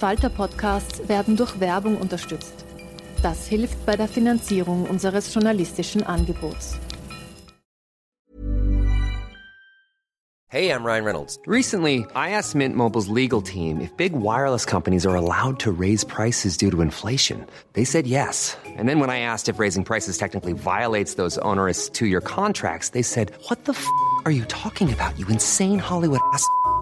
Falter-Podcasts werden durch Werbung unterstützt. Das hilft bei der Finanzierung unseres journalistischen Angebots. Hey, I'm Ryan Reynolds. Recently, I asked Mint Mobile's legal team if big wireless companies are allowed to raise prices due to inflation. They said yes. And then when I asked if raising prices technically violates those onerous two-year contracts, they said, "What the f*** are you talking about? You insane Hollywood ass."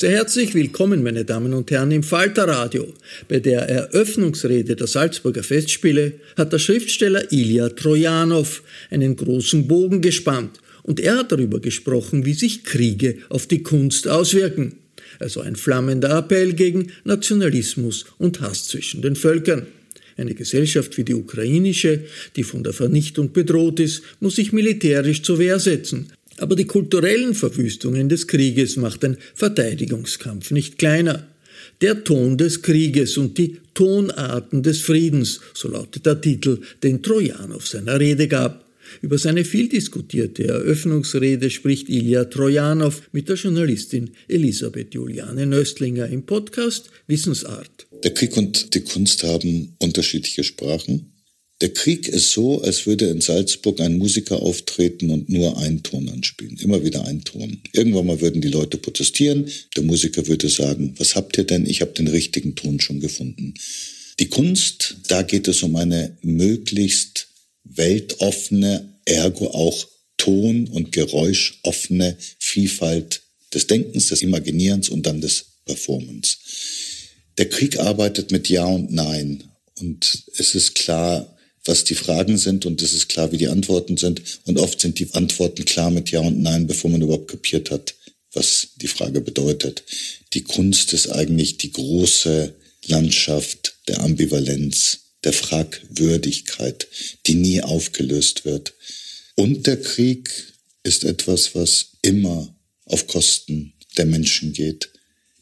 Sehr herzlich willkommen, meine Damen und Herren, im Falterradio. Bei der Eröffnungsrede der Salzburger Festspiele hat der Schriftsteller Ilya Trojanow einen großen Bogen gespannt und er hat darüber gesprochen, wie sich Kriege auf die Kunst auswirken. Also ein flammender Appell gegen Nationalismus und Hass zwischen den Völkern. Eine Gesellschaft wie die ukrainische, die von der Vernichtung bedroht ist, muss sich militärisch zur Wehr setzen. Aber die kulturellen Verwüstungen des Krieges macht den Verteidigungskampf nicht kleiner. Der Ton des Krieges und die Tonarten des Friedens, so lautet der Titel, den Trojan auf seiner Rede gab. Über seine viel diskutierte Eröffnungsrede spricht Ilya Trojanow mit der Journalistin Elisabeth Juliane Nöstlinger im Podcast Wissensart. Der Krieg und die Kunst haben unterschiedliche Sprachen. Der Krieg ist so, als würde in Salzburg ein Musiker auftreten und nur einen Ton anspielen. Immer wieder einen Ton. Irgendwann mal würden die Leute protestieren. Der Musiker würde sagen, was habt ihr denn? Ich habe den richtigen Ton schon gefunden. Die Kunst, da geht es um eine möglichst weltoffene, ergo auch ton- und geräuschoffene Vielfalt des Denkens, des Imaginierens und dann des Performance. Der Krieg arbeitet mit Ja und Nein. Und es ist klar, was die Fragen sind und es ist klar, wie die Antworten sind. Und oft sind die Antworten klar mit Ja und Nein, bevor man überhaupt kapiert hat, was die Frage bedeutet. Die Kunst ist eigentlich die große Landschaft der Ambivalenz, der Fragwürdigkeit, die nie aufgelöst wird. Und der Krieg ist etwas, was immer auf Kosten der Menschen geht.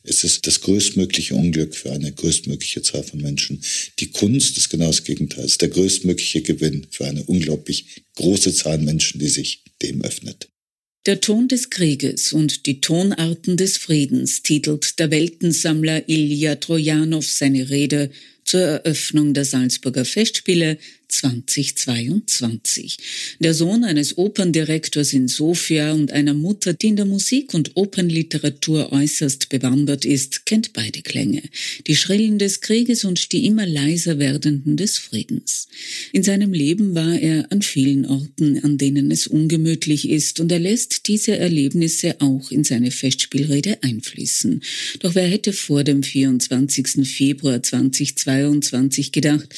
Es ist das größtmögliche Unglück für eine größtmögliche Zahl von Menschen. Die Kunst ist genau das Gegenteil. Es ist der größtmögliche Gewinn für eine unglaublich große Zahl Menschen, die sich dem öffnet. Der Ton des Krieges und die Tonarten des Friedens titelt der Weltensammler Ilya Trojanow seine Rede zur Eröffnung der Salzburger Festspiele 2022. Der Sohn eines Operndirektors in Sofia und einer Mutter, die in der Musik- und Opernliteratur äußerst bewandert ist, kennt beide Klänge, die schrillen des Krieges und die immer leiser werdenden des Friedens. In seinem Leben war er an vielen Orten, an denen es ungemütlich ist, und er lässt diese Erlebnisse auch in seine Festspielrede einfließen. Doch wer hätte vor dem 24. Februar 2022 gedacht,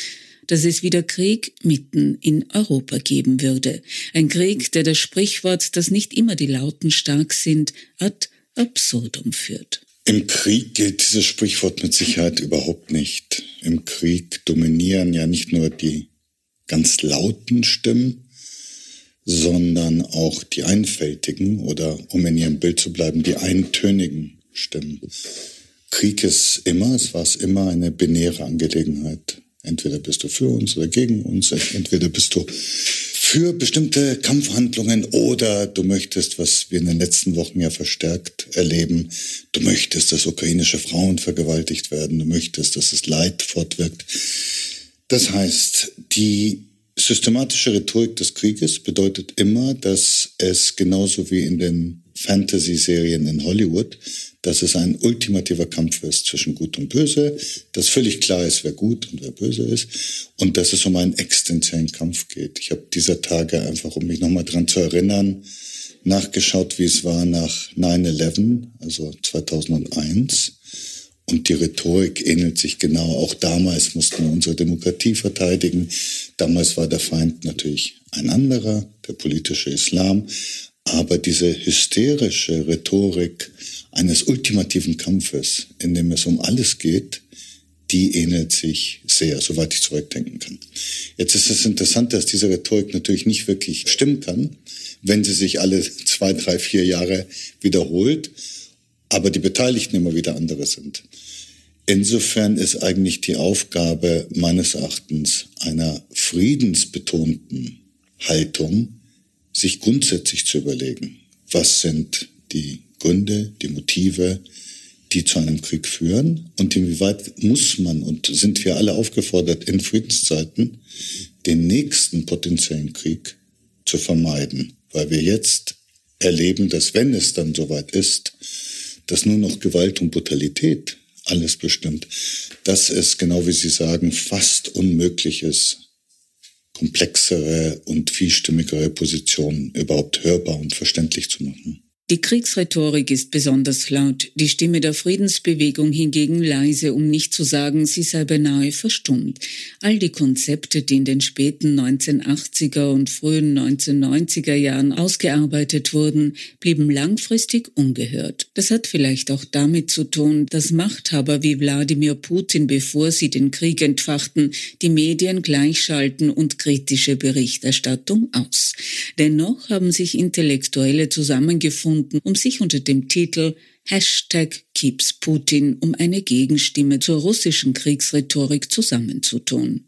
dass es wieder Krieg mitten in Europa geben würde. Ein Krieg, der das Sprichwort, dass nicht immer die Lauten stark sind, ad absurdum führt. Im Krieg gilt dieses Sprichwort mit Sicherheit überhaupt nicht. Im Krieg dominieren ja nicht nur die ganz lauten Stimmen, sondern auch die einfältigen oder, um in ihrem Bild zu bleiben, die eintönigen Stimmen. Krieg ist immer, es war es immer eine binäre Angelegenheit. Entweder bist du für uns oder gegen uns, entweder bist du für bestimmte Kampfhandlungen oder du möchtest, was wir in den letzten Wochen ja verstärkt erleben, du möchtest, dass ukrainische Frauen vergewaltigt werden, du möchtest, dass das Leid fortwirkt. Das heißt, die systematische Rhetorik des Krieges bedeutet immer, dass es genauso wie in den Fantasy-Serien in Hollywood, dass es ein ultimativer Kampf ist zwischen Gut und Böse, dass völlig klar ist, wer gut und wer böse ist und dass es um einen existenziellen Kampf geht. Ich habe dieser Tage einfach, um mich nochmal dran zu erinnern, nachgeschaut, wie es war nach 9-11, also 2001. Und die Rhetorik ähnelt sich genau. Auch damals mussten wir unsere Demokratie verteidigen. Damals war der Feind natürlich ein anderer, der politische Islam. Aber diese hysterische Rhetorik eines ultimativen Kampfes, in dem es um alles geht, die ähnelt sich sehr, soweit ich zurückdenken kann. Jetzt ist es interessant, dass diese Rhetorik natürlich nicht wirklich stimmen kann, wenn sie sich alle zwei, drei, vier Jahre wiederholt, aber die Beteiligten immer wieder andere sind. Insofern ist eigentlich die Aufgabe meines Erachtens einer friedensbetonten Haltung, sich grundsätzlich zu überlegen, was sind die Gründe, die Motive, die zu einem Krieg führen und inwieweit muss man und sind wir alle aufgefordert, in Friedenszeiten den nächsten potenziellen Krieg zu vermeiden, weil wir jetzt erleben, dass wenn es dann soweit ist, dass nur noch Gewalt und Brutalität alles bestimmt, dass es, genau wie Sie sagen, fast unmöglich ist, komplexere und vielstimmigere Positionen überhaupt hörbar und verständlich zu machen. Die Kriegsrhetorik ist besonders laut, die Stimme der Friedensbewegung hingegen leise, um nicht zu sagen, sie sei beinahe verstummt. All die Konzepte, die in den späten 1980er und frühen 1990er Jahren ausgearbeitet wurden, blieben langfristig ungehört. Das hat vielleicht auch damit zu tun, dass Machthaber wie Wladimir Putin, bevor sie den Krieg entfachten, die Medien gleichschalten und kritische Berichterstattung aus. Dennoch haben sich Intellektuelle zusammengefunden, gefunden, um sich unter dem Titel Hashtag Keeps Putin um eine Gegenstimme zur russischen Kriegsrhetorik zusammenzutun.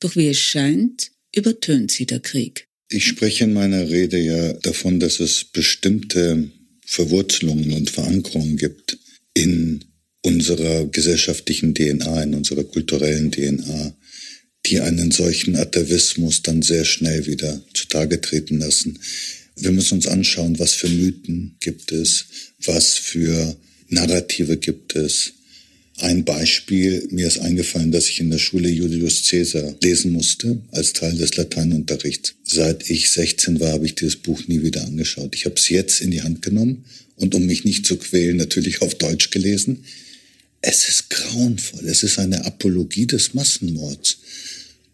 Doch wie es scheint, übertönt sie der Krieg. Ich spreche in meiner Rede ja davon, dass es bestimmte Verwurzelungen und Verankerungen gibt in unserer gesellschaftlichen DNA, in unserer kulturellen DNA, die einen solchen Atavismus dann sehr schnell wieder zutage treten lassen. Wir müssen uns anschauen, was für Mythen gibt es, was für Narrative gibt es. Ein Beispiel, mir ist eingefallen, dass ich in der Schule Julius Caesar lesen musste als Teil des Lateinunterrichts. Seit ich 16 war, habe ich dieses Buch nie wieder angeschaut. Ich habe es jetzt in die Hand genommen und um mich nicht zu quälen, natürlich auf Deutsch gelesen. Es ist grauenvoll. Es ist eine Apologie des Massenmords.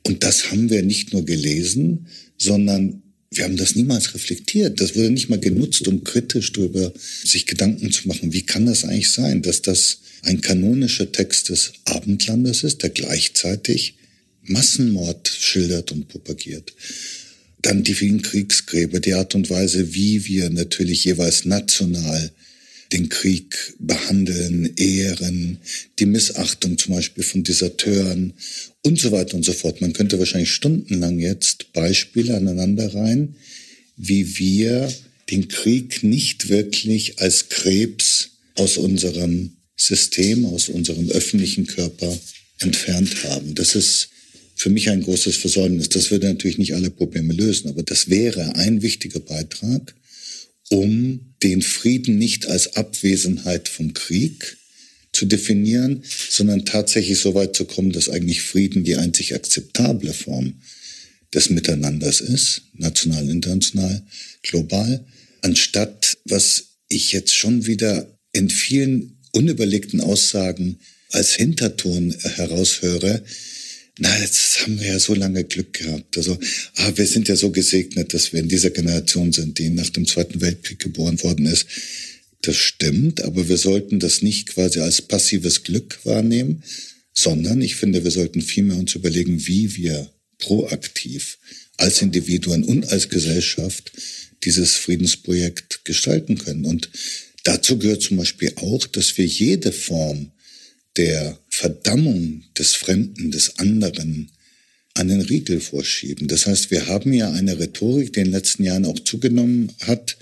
Und das haben wir nicht nur gelesen, sondern wir haben das niemals reflektiert. Das wurde nicht mal genutzt, um kritisch darüber sich Gedanken zu machen. Wie kann das eigentlich sein, dass das ein kanonischer Text des Abendlandes ist, der gleichzeitig Massenmord schildert und propagiert? Dann die vielen Kriegsgräber, die Art und Weise, wie wir natürlich jeweils national den Krieg behandeln, ehren, die Missachtung zum Beispiel von Deserteuren und so weiter und so fort. Man könnte wahrscheinlich stundenlang jetzt Beispiele aneinander rein, wie wir den Krieg nicht wirklich als Krebs aus unserem System, aus unserem öffentlichen Körper entfernt haben. Das ist für mich ein großes Versäumnis. Das würde natürlich nicht alle Probleme lösen, aber das wäre ein wichtiger Beitrag, um den Frieden nicht als Abwesenheit vom Krieg zu definieren, sondern tatsächlich so weit zu kommen, dass eigentlich Frieden die einzig akzeptable Form des Miteinanders ist, national, international, global, anstatt was ich jetzt schon wieder in vielen unüberlegten Aussagen als Hinterton heraushöre, na, jetzt haben wir ja so lange Glück gehabt. Also, ah, wir sind ja so gesegnet, dass wir in dieser Generation sind, die nach dem Zweiten Weltkrieg geboren worden ist. Das stimmt, aber wir sollten das nicht quasi als passives Glück wahrnehmen, sondern ich finde, wir sollten vielmehr uns überlegen, wie wir proaktiv als Individuen und als Gesellschaft dieses Friedensprojekt gestalten können. Und dazu gehört zum Beispiel auch, dass wir jede Form der Verdammung des Fremden, des anderen, an den Riegel vorschieben. Das heißt, wir haben ja eine Rhetorik, die in den letzten Jahren auch zugenommen hat,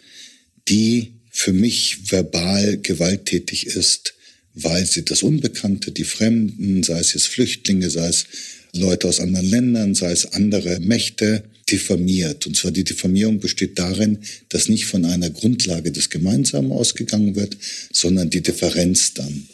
die für mich verbal gewalttätig ist, weil sie das Unbekannte, die Fremden, sei es jetzt Flüchtlinge, sei es Leute aus anderen Ländern, sei es andere Mächte, diffamiert. Und zwar die Diffamierung besteht darin, dass nicht von einer Grundlage des Gemeinsamen ausgegangen wird, sondern die Differenz dann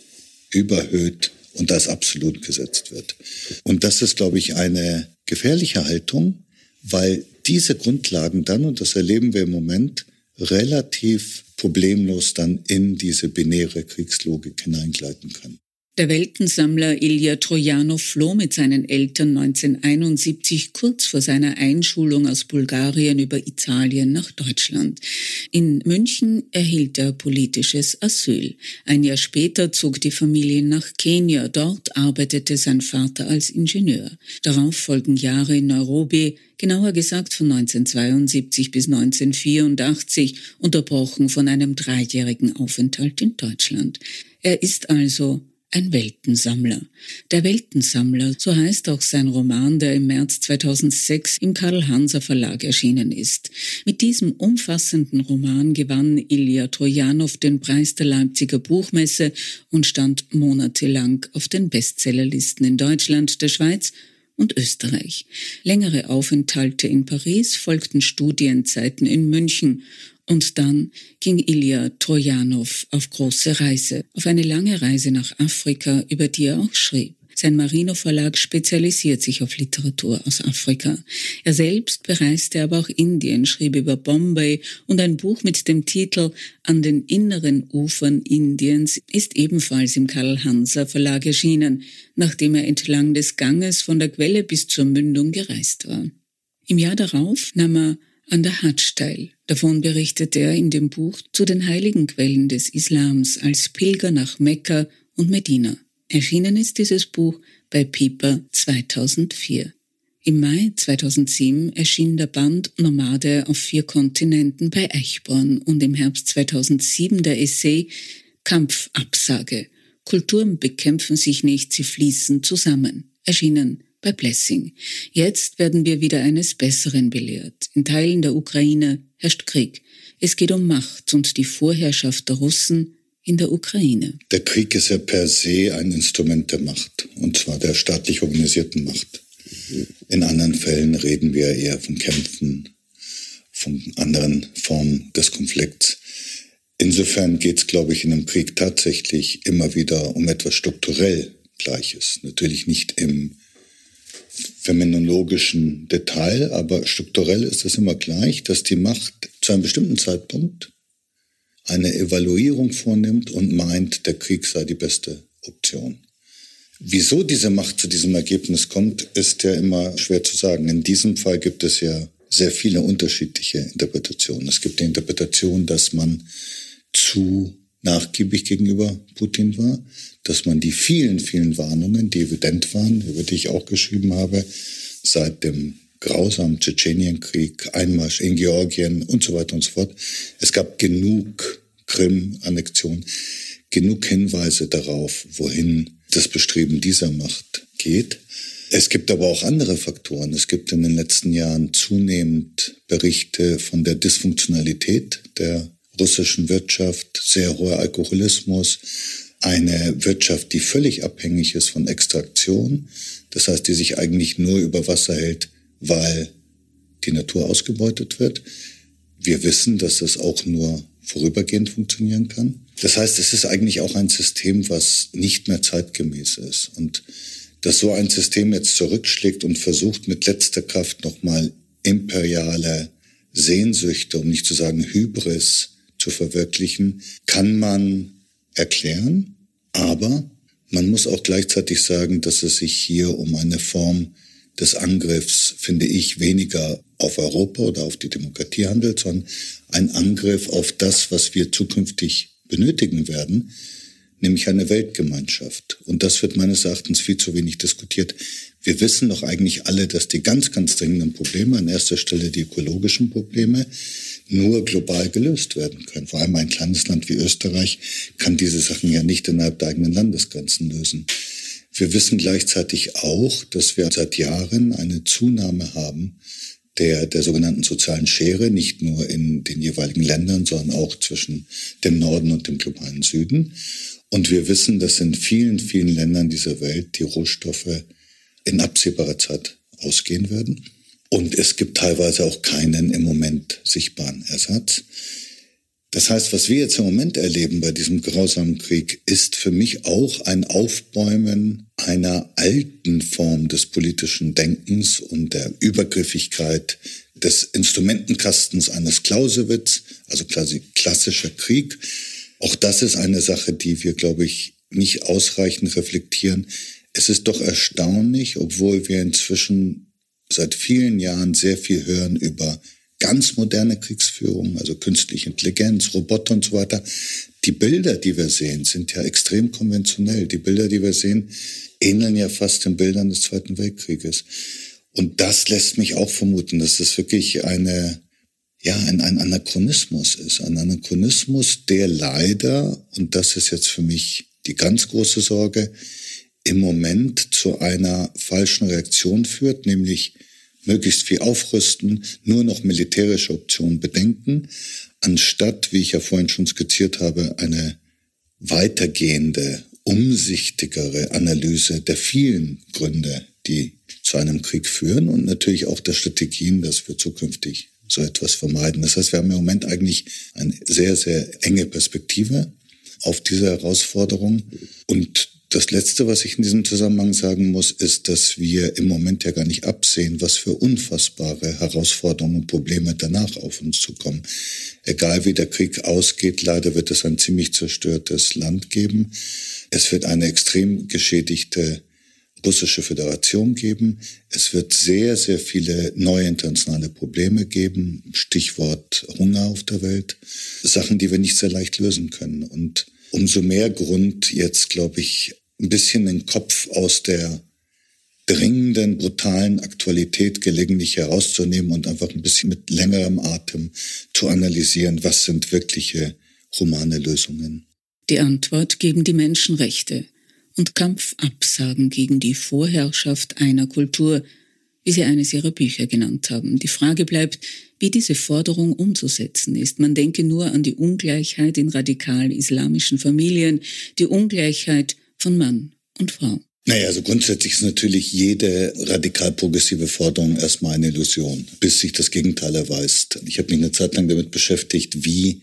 überhöht und als absolut gesetzt wird. Und das ist, glaube ich, eine gefährliche Haltung, weil diese Grundlagen dann, und das erleben wir im Moment, relativ problemlos dann in diese binäre Kriegslogik hineingleiten kann. Der Weltensammler Ilya Trojanow floh mit seinen Eltern 1971 kurz vor seiner Einschulung aus Bulgarien über Italien nach Deutschland. In München erhielt er politisches Asyl. Ein Jahr später zog die Familie nach Kenia. Dort arbeitete sein Vater als Ingenieur. Darauf folgen Jahre in Nairobi, genauer gesagt von 1972 bis 1984, unterbrochen von einem dreijährigen Aufenthalt in Deutschland. Er ist also ein Weltensammler. Der Weltensammler, so heißt auch sein Roman, der im März 2006 im Karl Hanser Verlag erschienen ist. Mit diesem umfassenden Roman gewann Ilya Trojanow den Preis der Leipziger Buchmesse und stand monatelang auf den Bestsellerlisten in Deutschland, der Schweiz und Österreich. Längere Aufenthalte in Paris folgten Studienzeiten in München und dann ging Ilya Trojanow auf große Reise, auf eine lange Reise nach Afrika, über die er auch schrieb. Sein Marino Verlag spezialisiert sich auf Literatur aus Afrika. Er selbst bereiste aber auch Indien, schrieb über Bombay und ein Buch mit dem Titel An den inneren Ufern Indiens ist ebenfalls im Karl Hanser Verlag erschienen, nachdem er entlang des Ganges von der Quelle bis zur Mündung gereist war. Im Jahr darauf nahm er an der Hadsch teil. Davon berichtet er in dem Buch zu den heiligen Quellen des Islams als Pilger nach Mekka und Medina. Erschienen ist dieses Buch bei Piper 2004. Im Mai 2007 erschien der Band Nomade auf vier Kontinenten bei Eichborn und im Herbst 2007 der Essay Kampfabsage. Kulturen bekämpfen sich nicht, sie fließen zusammen. Erschienen bei Blessing. Jetzt werden wir wieder eines Besseren belehrt. In Teilen der Ukraine herrscht Krieg. Es geht um Macht und die Vorherrschaft der Russen in der Ukraine. Der Krieg ist ja per se ein Instrument der Macht, und zwar der staatlich organisierten Macht. In anderen Fällen reden wir eher von Kämpfen, von anderen Formen des Konflikts. Insofern geht es, glaube ich, in einem Krieg tatsächlich immer wieder um etwas strukturell Gleiches. Natürlich nicht im phänomenologischen Detail, aber strukturell ist es immer gleich, dass die Macht zu einem bestimmten Zeitpunkt eine Evaluierung vornimmt und meint, der Krieg sei die beste Option. Wieso diese Macht zu diesem Ergebnis kommt, ist ja immer schwer zu sagen. In diesem Fall gibt es ja sehr viele unterschiedliche Interpretationen. Es gibt die Interpretation, dass man zu nachgiebig gegenüber Putin war, dass man die vielen, vielen Warnungen, die evident waren, über die ich auch geschrieben habe, seit dem grausamen Tschetschenienkrieg, Einmarsch in Georgien und so weiter und so fort. Es gab genug Krim-Annexion, genug Hinweise darauf, wohin das Bestreben dieser Macht geht. Es gibt aber auch andere Faktoren. Es gibt in den letzten Jahren zunehmend Berichte von der Dysfunktionalität der russischen Wirtschaft, sehr hoher Alkoholismus, eine Wirtschaft, die völlig abhängig ist von Extraktion, das heißt, die sich eigentlich nur über Wasser hält, weil die Natur ausgebeutet wird. Wir wissen, dass das auch nur vorübergehend funktionieren kann. Das heißt, es ist eigentlich auch ein System, was nicht mehr zeitgemäß ist. Und dass so ein System jetzt zurückschlägt und versucht, mit letzter Kraft nochmal imperiale Sehnsüchte, um nicht zu sagen Hybris, zu verwirklichen, kann man erklären. Aber man muss auch gleichzeitig sagen, dass es sich hier um eine Form des Angriffs, finde ich, weniger auf Europa oder auf die Demokratie handelt, sondern ein Angriff auf das, was wir zukünftig benötigen werden, nämlich eine Weltgemeinschaft. Und das wird meines Erachtens viel zu wenig diskutiert. Wir wissen doch eigentlich alle, dass die ganz, ganz dringenden Probleme, an erster Stelle die ökologischen Probleme, nur global gelöst werden können. Vor allem ein kleines Land wie Österreich kann diese Sachen ja nicht innerhalb der eigenen Landesgrenzen lösen. Wir wissen gleichzeitig auch, dass wir seit Jahren eine Zunahme haben der, der sogenannten sozialen Schere, nicht nur in den jeweiligen Ländern, sondern auch zwischen dem Norden und dem globalen Süden. Und wir wissen, dass in vielen, vielen Ländern dieser Welt die Rohstoffe in absehbarer Zeit ausgehen werden. Und es gibt teilweise auch keinen im Moment sichtbaren Ersatz. Das heißt, was wir jetzt im Moment erleben bei diesem grausamen Krieg, ist für mich auch ein Aufbäumen einer alten Form des politischen Denkens und der Übergriffigkeit des Instrumentenkastens eines Clausewitz, also quasi klassischer Krieg. Auch das ist eine Sache, die wir, glaube ich, nicht ausreichend reflektieren. Es ist doch erstaunlich, obwohl wir inzwischen seit vielen Jahren sehr viel hören über ganz moderne Kriegsführung, also künstliche Intelligenz, Roboter und so weiter. Die Bilder, die wir sehen, sind ja extrem konventionell. Die Bilder, die wir sehen, ähneln ja fast den Bildern des Zweiten Weltkrieges. Und das lässt mich auch vermuten, dass das wirklich eine, ja, ein, ein Anachronismus ist. Ein Anachronismus, der leider, und das ist jetzt für mich die ganz große Sorge, im Moment zu einer falschen Reaktion führt, nämlich möglichst viel aufrüsten, nur noch militärische Optionen bedenken, anstatt, wie ich ja vorhin schon skizziert habe, eine weitergehende, umsichtigere Analyse der vielen Gründe, die zu einem Krieg führen und natürlich auch der Strategien, dass wir zukünftig so etwas vermeiden. Das heißt, wir haben im Moment eigentlich eine sehr, sehr enge Perspektive auf diese Herausforderung und das Letzte, was ich in diesem Zusammenhang sagen muss, ist, dass wir im Moment ja gar nicht absehen, was für unfassbare Herausforderungen und Probleme danach auf uns zukommen. Egal wie der Krieg ausgeht, leider wird es ein ziemlich zerstörtes Land geben. Es wird eine extrem geschädigte russische Föderation geben. Es wird sehr, sehr viele neue internationale Probleme geben. Stichwort Hunger auf der Welt. Sachen, die wir nicht sehr leicht lösen können. Und umso mehr Grund, jetzt, glaube ich, ein bisschen den Kopf aus der dringenden, brutalen Aktualität gelegentlich herauszunehmen und einfach ein bisschen mit längerem Atem zu analysieren, was sind wirkliche humane Lösungen. Die Antwort geben die Menschenrechte und Kampfabsagen gegen die Vorherrschaft einer Kultur, wie Sie eines Ihrer Bücher genannt haben. Die Frage bleibt, wie diese Forderung umzusetzen ist. Man denke nur an die Ungleichheit in radikal-islamischen Familien, die Ungleichheit von Mann und Frau. Naja, also grundsätzlich ist natürlich jede radikal progressive Forderung erstmal eine Illusion, bis sich das Gegenteil erweist. Ich habe mich eine Zeit lang damit beschäftigt, wie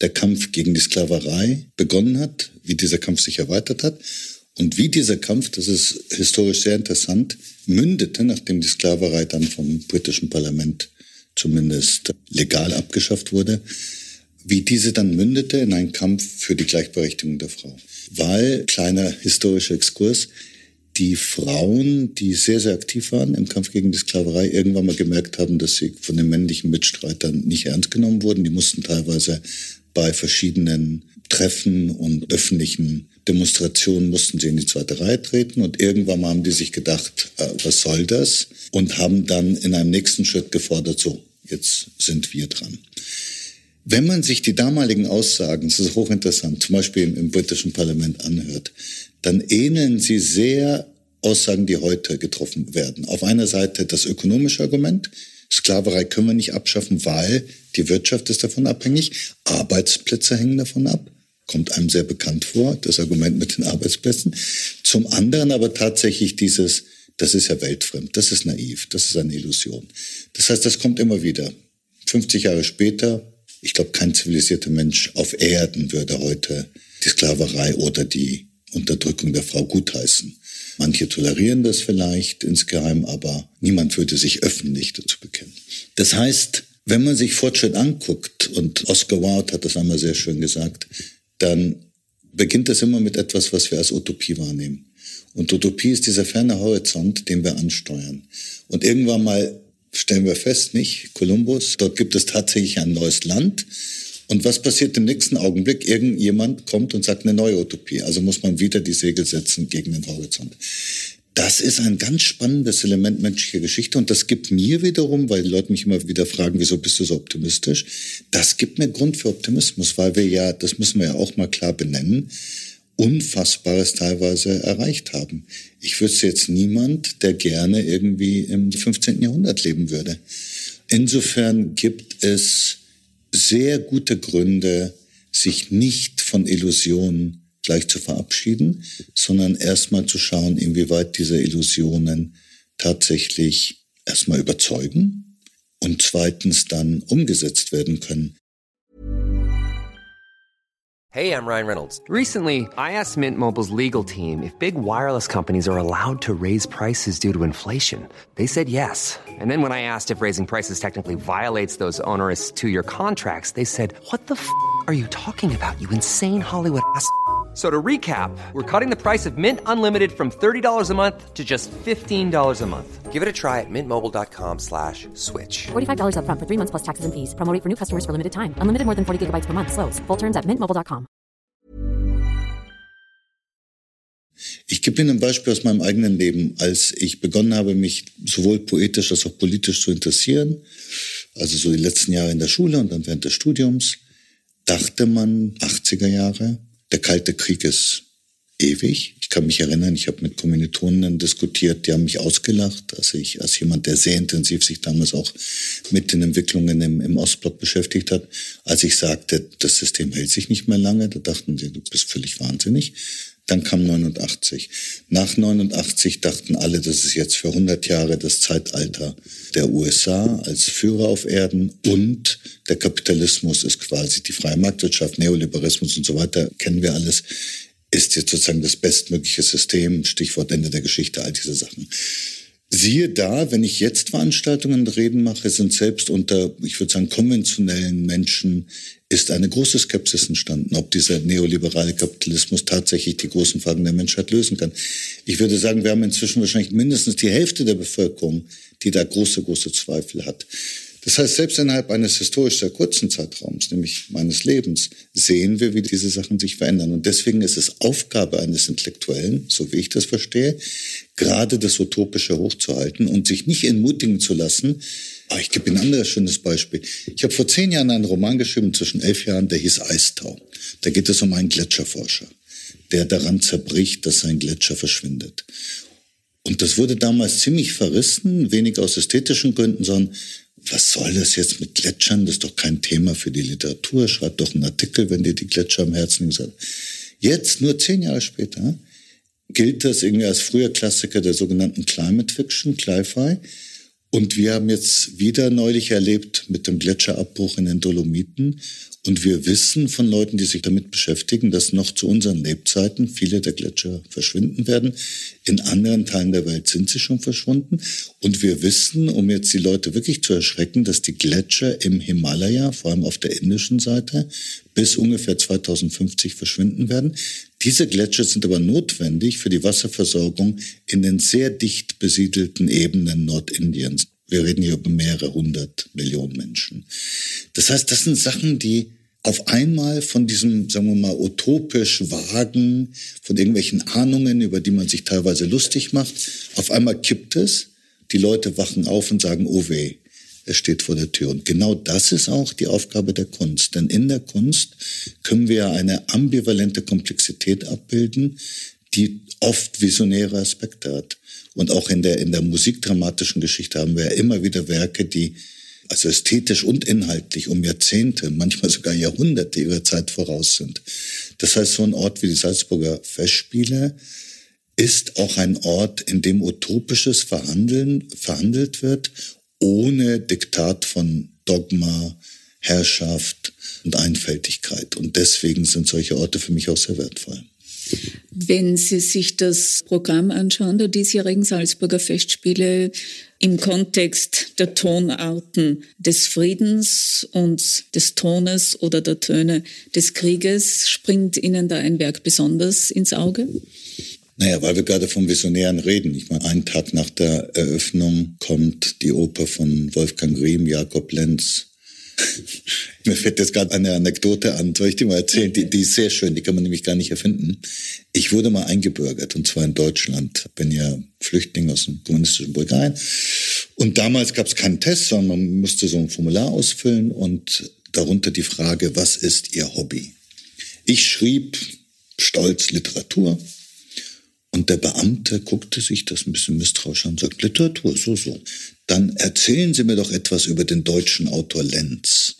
der Kampf gegen die Sklaverei begonnen hat, wie dieser Kampf sich erweitert hat und wie dieser Kampf, das ist historisch sehr interessant, mündete, nachdem die Sklaverei dann vom britischen Parlament zumindest legal abgeschafft wurde, wie diese dann mündete in einen Kampf für die Gleichberechtigung der Frau. Weil, kleiner historischer Exkurs, die Frauen, die sehr, sehr aktiv waren im Kampf gegen die Sklaverei, irgendwann mal gemerkt haben, dass sie von den männlichen Mitstreitern nicht ernst genommen wurden. Die mussten teilweise bei verschiedenen Treffen und öffentlichen Demonstrationen mussten sie in die zweite Reihe treten und irgendwann mal haben die sich gedacht, äh, was soll das? Und haben dann in einem nächsten Schritt gefordert, so, jetzt sind wir dran. Wenn man sich die damaligen Aussagen, das ist hochinteressant, zum Beispiel im, im britischen Parlament anhört, dann ähneln sie sehr Aussagen, die heute getroffen werden. Auf einer Seite das ökonomische Argument, Sklaverei können wir nicht abschaffen, weil die Wirtschaft ist davon abhängig, Arbeitsplätze hängen davon ab kommt einem sehr bekannt vor, das Argument mit den Arbeitsplätzen. Zum anderen aber tatsächlich dieses, das ist ja weltfremd, das ist naiv, das ist eine Illusion. Das heißt, das kommt immer wieder. 50 Jahre später, ich glaube, kein zivilisierter Mensch auf Erden würde heute die Sklaverei oder die Unterdrückung der Frau gutheißen. Manche tolerieren das vielleicht insgeheim, aber niemand würde sich öffentlich dazu bekennen. Das heißt, wenn man sich Fortschritt anguckt, und Oscar Wilde hat das einmal sehr schön gesagt, dann beginnt das immer mit etwas, was wir als Utopie wahrnehmen. Und Utopie ist dieser ferne Horizont, den wir ansteuern. Und irgendwann mal stellen wir fest, nicht, Kolumbus, dort gibt es tatsächlich ein neues Land. Und was passiert im nächsten Augenblick? Irgendjemand kommt und sagt eine neue Utopie. Also muss man wieder die Segel setzen gegen den Horizont. Das ist ein ganz spannendes Element menschlicher Geschichte und das gibt mir wiederum, weil die Leute mich immer wieder fragen, wieso bist du so optimistisch? Das gibt mir Grund für Optimismus, weil wir ja, das müssen wir ja auch mal klar benennen, Unfassbares teilweise erreicht haben. Ich wüsste jetzt niemand, der gerne irgendwie im 15. Jahrhundert leben würde. Insofern gibt es sehr gute Gründe, sich nicht von Illusionen gleich zu verabschieden, sondern erstmal zu schauen, inwieweit diese Illusionen tatsächlich erstmal überzeugen und zweitens dann umgesetzt werden können. Hey, I'm Ryan Reynolds. Recently, I asked Mint Mobile's legal team if big wireless companies are allowed to raise prices due to inflation. They said yes. And then when I asked if raising prices technically violates those onerous two-year contracts, they said, "What the f*** are you talking about? You insane Hollywood ass." So to recap, we're cutting the price of Mint Unlimited from $30 a month to just $15 a month. Give it a try at mintmobile.com slash switch. $45 upfront for three months plus taxes and fees. Promo for new customers for limited time. Unlimited more than 40 gigabytes per month. Slows. Full terms at mintmobile.com. Ich gebe Ihnen ein Beispiel aus meinem eigenen Leben. Als ich begonnen habe, mich sowohl poetisch als auch politisch zu interessieren, also so die letzten Jahre in der Schule und dann während des Studiums, dachte man 80er Jahre, der Kalte Krieg ist ewig. Ich kann mich erinnern, ich habe mit Kommilitonen diskutiert, die haben mich ausgelacht, als ich als jemand, der sehr intensiv sich damals auch mit den Entwicklungen im, im Ostblock beschäftigt hat, als ich sagte, das System hält sich nicht mehr lange, da dachten sie, du bist völlig wahnsinnig. Dann kam 89. Nach 89 dachten alle, das ist jetzt für 100 Jahre das Zeitalter der USA als Führer auf Erden und der Kapitalismus ist quasi die freie Marktwirtschaft, Neoliberalismus und so weiter, kennen wir alles, ist jetzt sozusagen das bestmögliche System, Stichwort Ende der Geschichte, all diese Sachen. Siehe da, wenn ich jetzt Veranstaltungen und Reden mache, sind selbst unter, ich würde sagen, konventionellen Menschen ist eine große Skepsis entstanden, ob dieser neoliberale Kapitalismus tatsächlich die großen Fragen der Menschheit lösen kann. Ich würde sagen, wir haben inzwischen wahrscheinlich mindestens die Hälfte der Bevölkerung, die da große, große Zweifel hat. Das heißt, selbst innerhalb eines historisch sehr kurzen Zeitraums, nämlich meines Lebens, sehen wir, wie diese Sachen sich verändern. Und deswegen ist es Aufgabe eines Intellektuellen, so wie ich das verstehe, gerade das Utopische hochzuhalten und sich nicht entmutigen zu lassen. Aber ich gebe Ihnen ein anderes schönes Beispiel. Ich habe vor zehn Jahren einen Roman geschrieben, zwischen elf Jahren, der hieß Eistau. Da geht es um einen Gletscherforscher, der daran zerbricht, dass sein Gletscher verschwindet. Und das wurde damals ziemlich verrissen, wenig aus ästhetischen Gründen, sondern was soll das jetzt mit Gletschern? Das ist doch kein Thema für die Literatur. Schreib doch einen Artikel, wenn dir die Gletscher am Herzen liegen. Jetzt, nur zehn Jahre später, gilt das irgendwie als früher Klassiker der sogenannten Climate Fiction, Cli-Fi. Und wir haben jetzt wieder neulich erlebt mit dem Gletscherabbruch in den Dolomiten. Und wir wissen von Leuten, die sich damit beschäftigen, dass noch zu unseren Lebzeiten viele der Gletscher verschwinden werden. In anderen Teilen der Welt sind sie schon verschwunden. Und wir wissen, um jetzt die Leute wirklich zu erschrecken, dass die Gletscher im Himalaya, vor allem auf der indischen Seite, bis ungefähr 2050 verschwinden werden. Diese Gletscher sind aber notwendig für die Wasserversorgung in den sehr dicht besiedelten Ebenen Nordindiens. Wir reden hier über mehrere hundert Millionen Menschen. Das heißt, das sind Sachen, die auf einmal von diesem, sagen wir mal, utopisch vagen, von irgendwelchen Ahnungen, über die man sich teilweise lustig macht, auf einmal kippt es, die Leute wachen auf und sagen, oh weh, es steht vor der Tür. Und genau das ist auch die Aufgabe der Kunst. Denn in der Kunst können wir eine ambivalente Komplexität abbilden, die oft visionäre Aspekte hat. Und auch in der, in der musikdramatischen Geschichte haben wir ja immer wieder Werke, die also ästhetisch und inhaltlich um Jahrzehnte, manchmal sogar Jahrhunderte ihrer Zeit voraus sind. Das heißt, so ein Ort wie die Salzburger Festspiele ist auch ein Ort, in dem utopisches Verhandeln verhandelt wird ohne Diktat von Dogma, Herrschaft und Einfältigkeit. Und deswegen sind solche Orte für mich auch sehr wertvoll. Wenn Sie sich das Programm anschauen, der diesjährigen Salzburger Festspiele im Kontext der Tonarten des Friedens und des Tones oder der Töne des Krieges, springt Ihnen da ein Werk besonders ins Auge? Naja, weil wir gerade vom Visionären reden. Ich meine, einen Tag nach der Eröffnung kommt die Oper von Wolfgang Riem, Jakob Lenz, Mir fällt jetzt gerade eine Anekdote an, soll ich die mal erzählen? Die, die ist sehr schön, die kann man nämlich gar nicht erfinden. Ich wurde mal eingebürgert, und zwar in Deutschland. Bin ja Flüchtling aus dem kommunistischen Bulgarien. Und damals gab es keinen Test, sondern man musste so ein Formular ausfüllen und darunter die Frage, was ist Ihr Hobby? Ich schrieb stolz Literatur. Und der Beamte guckte sich das ein bisschen misstrauisch an und sagt, Literatur, so, so. Dann erzählen Sie mir doch etwas über den deutschen Autor Lenz.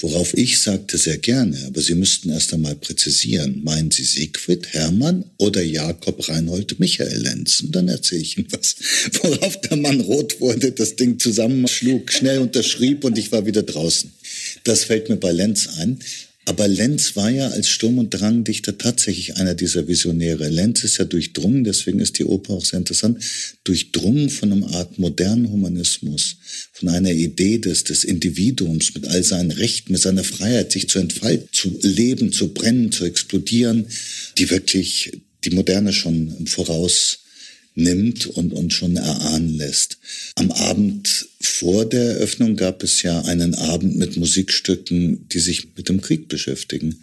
Worauf ich sagte, sehr gerne, aber Sie müssten erst einmal präzisieren, meinen Sie Siegfried, Hermann oder Jakob Reinhold Michael Lenz? Und dann erzähle ich Ihnen was. Worauf der Mann rot wurde, das Ding zusammenschlug, schnell unterschrieb und ich war wieder draußen. Das fällt mir bei Lenz ein. Aber Lenz war ja als Sturm- und Drangdichter tatsächlich einer dieser Visionäre. Lenz ist ja durchdrungen, deswegen ist die Oper auch sehr interessant, durchdrungen von einer Art modernen Humanismus, von einer Idee des, des Individuums mit all seinen Rechten, mit seiner Freiheit, sich zu entfalten, zu leben, zu brennen, zu explodieren, die wirklich die Moderne schon Voraus nimmt und, und schon erahnen lässt. Am Abend vor der Eröffnung gab es ja einen Abend mit Musikstücken, die sich mit dem Krieg beschäftigen.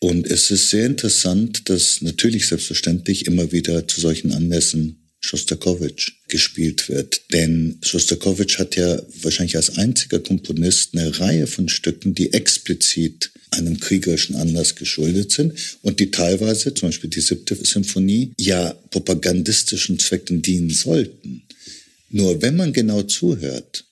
Und es ist sehr interessant, dass natürlich selbstverständlich immer wieder zu solchen Anlässen Schostakowitsch gespielt wird. Denn Schostakowitsch hat ja wahrscheinlich als einziger Komponist eine Reihe von Stücken, die explizit einem kriegerischen Anlass geschuldet sind und die teilweise, zum Beispiel die siebte Symphonie, ja propagandistischen Zwecken dienen sollten. Nur wenn man genau zuhört,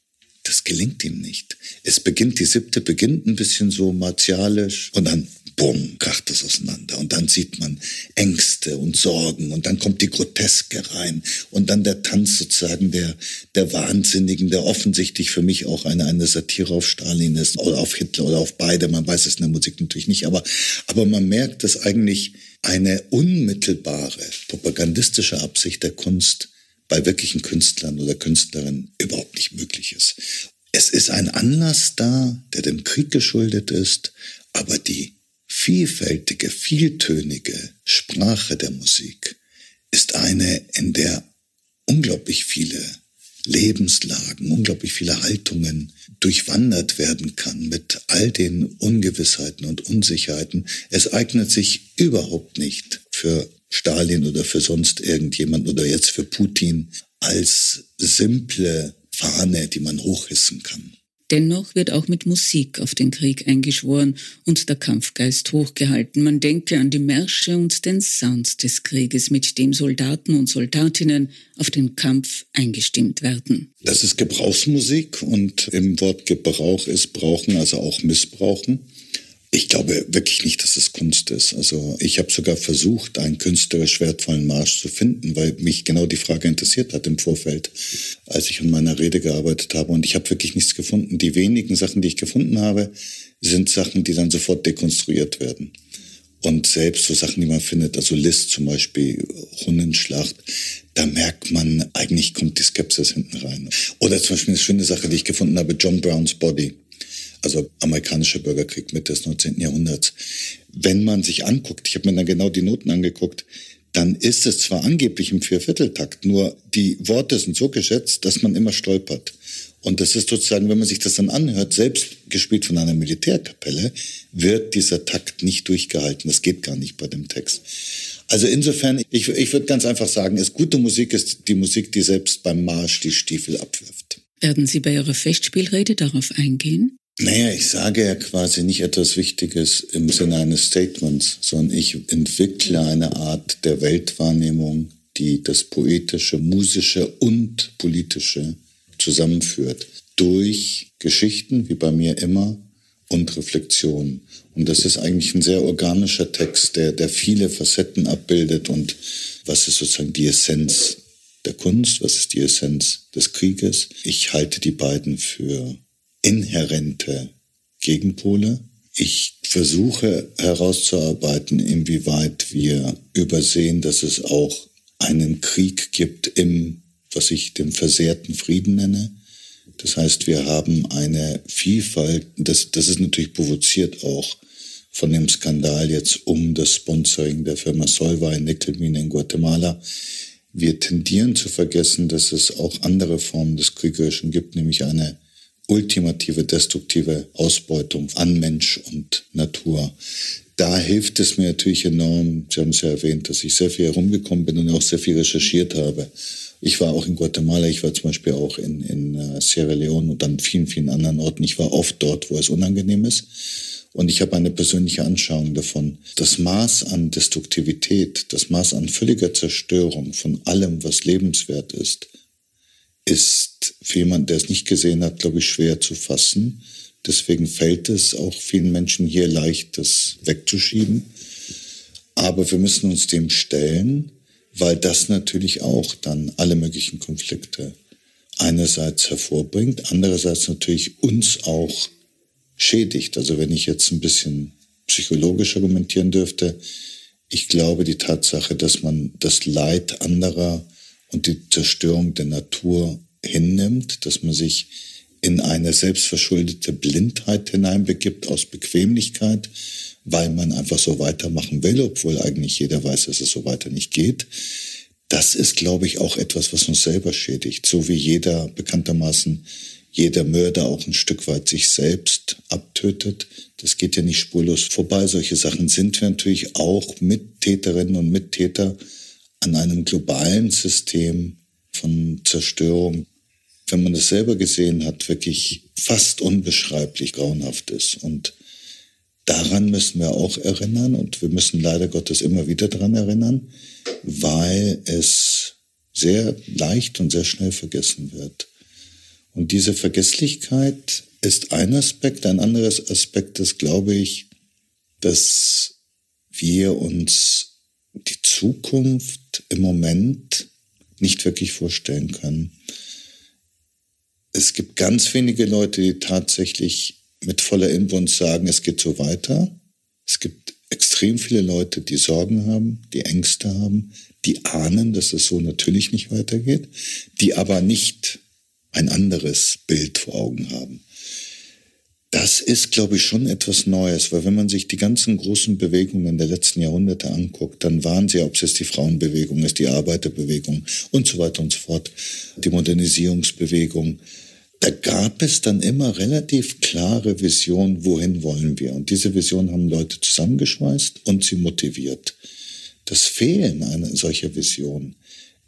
das gelingt ihm nicht. Es beginnt, die siebte beginnt ein bisschen so martialisch und dann bumm, kracht es auseinander. Und dann sieht man Ängste und Sorgen und dann kommt die Groteske rein und dann der Tanz sozusagen der, der Wahnsinnigen, der offensichtlich für mich auch eine, eine Satire auf Stalin ist oder auf Hitler oder auf beide. Man weiß es in der Musik natürlich nicht, aber, aber man merkt, dass eigentlich eine unmittelbare propagandistische Absicht der Kunst bei wirklichen Künstlern oder Künstlerinnen überhaupt nicht möglich ist. Es ist ein Anlass da, der dem Krieg geschuldet ist, aber die vielfältige, vieltönige Sprache der Musik ist eine, in der unglaublich viele Lebenslagen, unglaublich viele Haltungen durchwandert werden kann mit all den Ungewissheiten und Unsicherheiten. Es eignet sich überhaupt nicht für Stalin oder für sonst irgendjemand oder jetzt für Putin als simple Fahne, die man hochhissen kann. Dennoch wird auch mit Musik auf den Krieg eingeschworen und der Kampfgeist hochgehalten. Man denke an die Märsche und den Sound des Krieges, mit dem Soldaten und Soldatinnen auf den Kampf eingestimmt werden. Das ist Gebrauchsmusik und im Wort Gebrauch ist brauchen, also auch missbrauchen. Ich glaube wirklich nicht, dass es Kunst ist. Also ich habe sogar versucht, einen künstlerisch wertvollen Marsch zu finden, weil mich genau die Frage interessiert hat im Vorfeld, als ich an meiner Rede gearbeitet habe. Und ich habe wirklich nichts gefunden. Die wenigen Sachen, die ich gefunden habe, sind Sachen, die dann sofort dekonstruiert werden. Und selbst so Sachen, die man findet, also List zum Beispiel, Hundenschlacht, da merkt man, eigentlich kommt die Skepsis hinten rein. Oder zum Beispiel eine schöne Sache, die ich gefunden habe, John Browns Body also amerikanischer Bürgerkrieg Mitte des 19. Jahrhunderts. Wenn man sich anguckt, ich habe mir dann genau die Noten angeguckt, dann ist es zwar angeblich im Viervierteltakt, nur die Worte sind so geschätzt, dass man immer stolpert. Und das ist sozusagen, wenn man sich das dann anhört, selbst gespielt von einer Militärkapelle, wird dieser Takt nicht durchgehalten. Das geht gar nicht bei dem Text. Also insofern, ich, ich würde ganz einfach sagen, es gute Musik ist die Musik, die selbst beim Marsch die Stiefel abwirft. Werden Sie bei Ihrer Festspielrede darauf eingehen? Naja, ich sage ja quasi nicht etwas Wichtiges im Sinne eines Statements, sondern ich entwickle eine Art der Weltwahrnehmung, die das Poetische, Musische und Politische zusammenführt. Durch Geschichten, wie bei mir immer, und Reflexion. Und das ist eigentlich ein sehr organischer Text, der, der viele Facetten abbildet. Und was ist sozusagen die Essenz der Kunst? Was ist die Essenz des Krieges? Ich halte die beiden für inhärente Gegenpole. Ich versuche herauszuarbeiten, inwieweit wir übersehen, dass es auch einen Krieg gibt im, was ich den versehrten Frieden nenne. Das heißt, wir haben eine Vielfalt, das, das ist natürlich provoziert auch von dem Skandal jetzt um das Sponsoring der Firma Solvay Nickelmine in Guatemala. Wir tendieren zu vergessen, dass es auch andere Formen des Kriegerischen gibt, nämlich eine ultimative destruktive Ausbeutung an Mensch und Natur. Da hilft es mir natürlich enorm, Sie haben es ja erwähnt, dass ich sehr viel herumgekommen bin und auch sehr viel recherchiert habe. Ich war auch in Guatemala, ich war zum Beispiel auch in, in äh, Sierra Leone und an vielen, vielen anderen Orten. Ich war oft dort, wo es unangenehm ist. Und ich habe eine persönliche Anschauung davon. Das Maß an Destruktivität, das Maß an völliger Zerstörung von allem, was lebenswert ist, ist für jemanden, der es nicht gesehen hat, glaube ich, schwer zu fassen. Deswegen fällt es auch vielen Menschen hier leicht, das wegzuschieben. Aber wir müssen uns dem stellen, weil das natürlich auch dann alle möglichen Konflikte einerseits hervorbringt, andererseits natürlich uns auch schädigt. Also wenn ich jetzt ein bisschen psychologisch argumentieren dürfte, ich glaube die Tatsache, dass man das Leid anderer und die Zerstörung der Natur hinnimmt, dass man sich in eine selbstverschuldete Blindheit hineinbegibt aus Bequemlichkeit, weil man einfach so weitermachen will, obwohl eigentlich jeder weiß, dass es so weiter nicht geht. Das ist, glaube ich, auch etwas, was uns selber schädigt, so wie jeder bekanntermaßen jeder Mörder auch ein Stück weit sich selbst abtötet. Das geht ja nicht spurlos vorbei. Solche Sachen sind wir natürlich auch Mittäterinnen und Mittäter an einem globalen System von Zerstörung, wenn man es selber gesehen hat, wirklich fast unbeschreiblich grauenhaft ist. Und daran müssen wir auch erinnern und wir müssen leider Gottes immer wieder daran erinnern, weil es sehr leicht und sehr schnell vergessen wird. Und diese Vergesslichkeit ist ein Aspekt. Ein anderes Aspekt ist, glaube ich, dass wir uns die Zukunft im Moment nicht wirklich vorstellen können. Es gibt ganz wenige Leute, die tatsächlich mit voller Inbrunst sagen, es geht so weiter. Es gibt extrem viele Leute, die Sorgen haben, die Ängste haben, die ahnen, dass es so natürlich nicht weitergeht, die aber nicht ein anderes Bild vor Augen haben. Das ist, glaube ich, schon etwas Neues, weil wenn man sich die ganzen großen Bewegungen der letzten Jahrhunderte anguckt, dann waren sie, ob es jetzt die Frauenbewegung ist, die Arbeiterbewegung und so weiter und so fort, die Modernisierungsbewegung, da gab es dann immer relativ klare Visionen, wohin wollen wir. Und diese Visionen haben Leute zusammengeschweißt und sie motiviert. Das Fehlen einer solcher Vision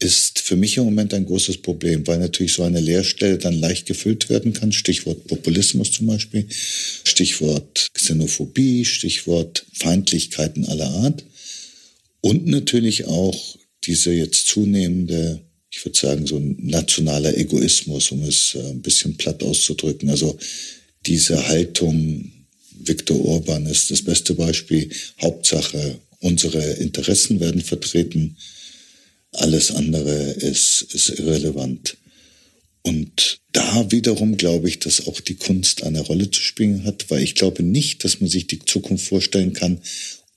ist für mich im Moment ein großes Problem, weil natürlich so eine Leerstelle dann leicht gefüllt werden kann. Stichwort Populismus zum Beispiel, Stichwort Xenophobie, Stichwort Feindlichkeiten aller Art und natürlich auch diese jetzt zunehmende, ich würde sagen, so ein nationaler Egoismus, um es äh, ein bisschen platt auszudrücken. Also diese Haltung, Viktor Orban ist das beste Beispiel, Hauptsache unsere Interessen werden vertreten alles andere ist, ist irrelevant. Und da wiederum glaube ich, dass auch die Kunst eine Rolle zu spielen hat, weil ich glaube nicht, dass man sich die Zukunft vorstellen kann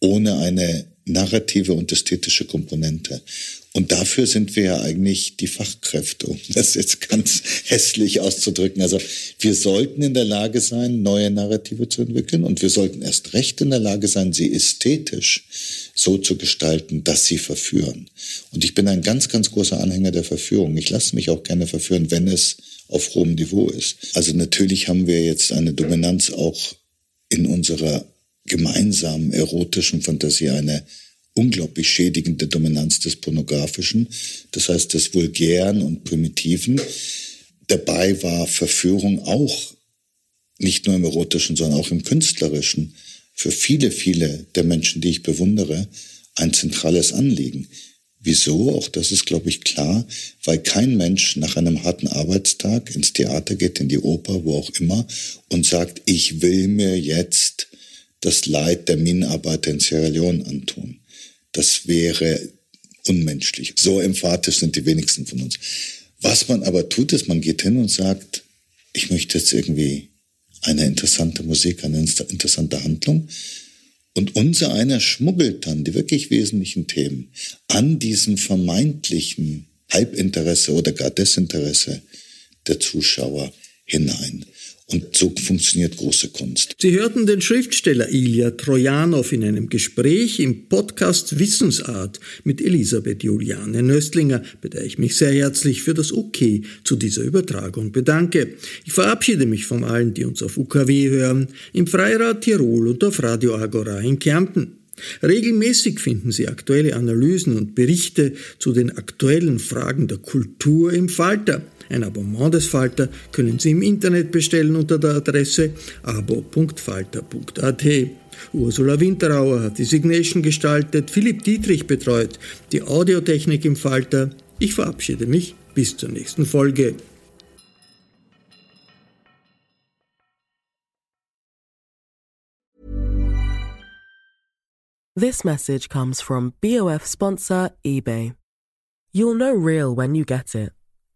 ohne eine narrative und ästhetische Komponente. Und dafür sind wir ja eigentlich die Fachkräfte, um das jetzt ganz hässlich auszudrücken. Also wir sollten in der Lage sein, neue Narrative zu entwickeln und wir sollten erst recht in der Lage sein, sie ästhetisch so zu gestalten, dass sie verführen. Und ich bin ein ganz, ganz großer Anhänger der Verführung. Ich lasse mich auch gerne verführen, wenn es auf hohem Niveau ist. Also natürlich haben wir jetzt eine Dominanz auch in unserer gemeinsamen erotischen Fantasie, eine unglaublich schädigende Dominanz des Pornografischen, das heißt des Vulgären und Primitiven. Dabei war Verführung auch nicht nur im erotischen, sondern auch im künstlerischen für viele, viele der Menschen, die ich bewundere, ein zentrales Anliegen. Wieso? Auch das ist, glaube ich, klar, weil kein Mensch nach einem harten Arbeitstag ins Theater geht, in die Oper, wo auch immer, und sagt, ich will mir jetzt das Leid der Minenarbeiter in Sierra Leone antun. Das wäre unmenschlich. So emphatisch sind die wenigsten von uns. Was man aber tut, ist, man geht hin und sagt, ich möchte jetzt irgendwie eine interessante Musik, eine interessante Handlung. Und unser einer schmuggelt dann die wirklich wesentlichen Themen an diesem vermeintlichen Halbinteresse oder gar Desinteresse der Zuschauer hinein. Und so funktioniert große Kunst. Sie hörten den Schriftsteller Ilya Trojanow in einem Gespräch im Podcast Wissensart mit Elisabeth Juliane Nöstlinger, bei der ich mich sehr herzlich für das OK zu dieser Übertragung bedanke. Ich verabschiede mich von allen, die uns auf UKW hören, im Freirad Tirol und auf Radio Agora in Kärnten. Regelmäßig finden Sie aktuelle Analysen und Berichte zu den aktuellen Fragen der Kultur im Falter. Ein Abonnement des Falter können Sie im Internet bestellen unter der Adresse abo.falter.at. Ursula Winterauer hat die Signation gestaltet, Philipp Dietrich betreut die Audiotechnik im Falter. Ich verabschiede mich bis zur nächsten Folge. This message comes from BOF sponsor eBay. You'll know real when you get it.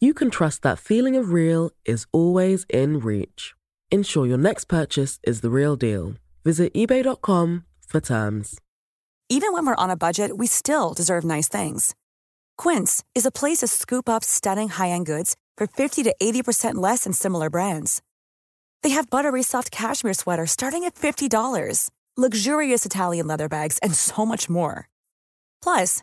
you can trust that feeling of real is always in reach. Ensure your next purchase is the real deal. Visit eBay.com for terms. Even when we're on a budget, we still deserve nice things. Quince is a place to scoop up stunning high end goods for 50 to 80% less than similar brands. They have buttery soft cashmere sweaters starting at $50, luxurious Italian leather bags, and so much more. Plus,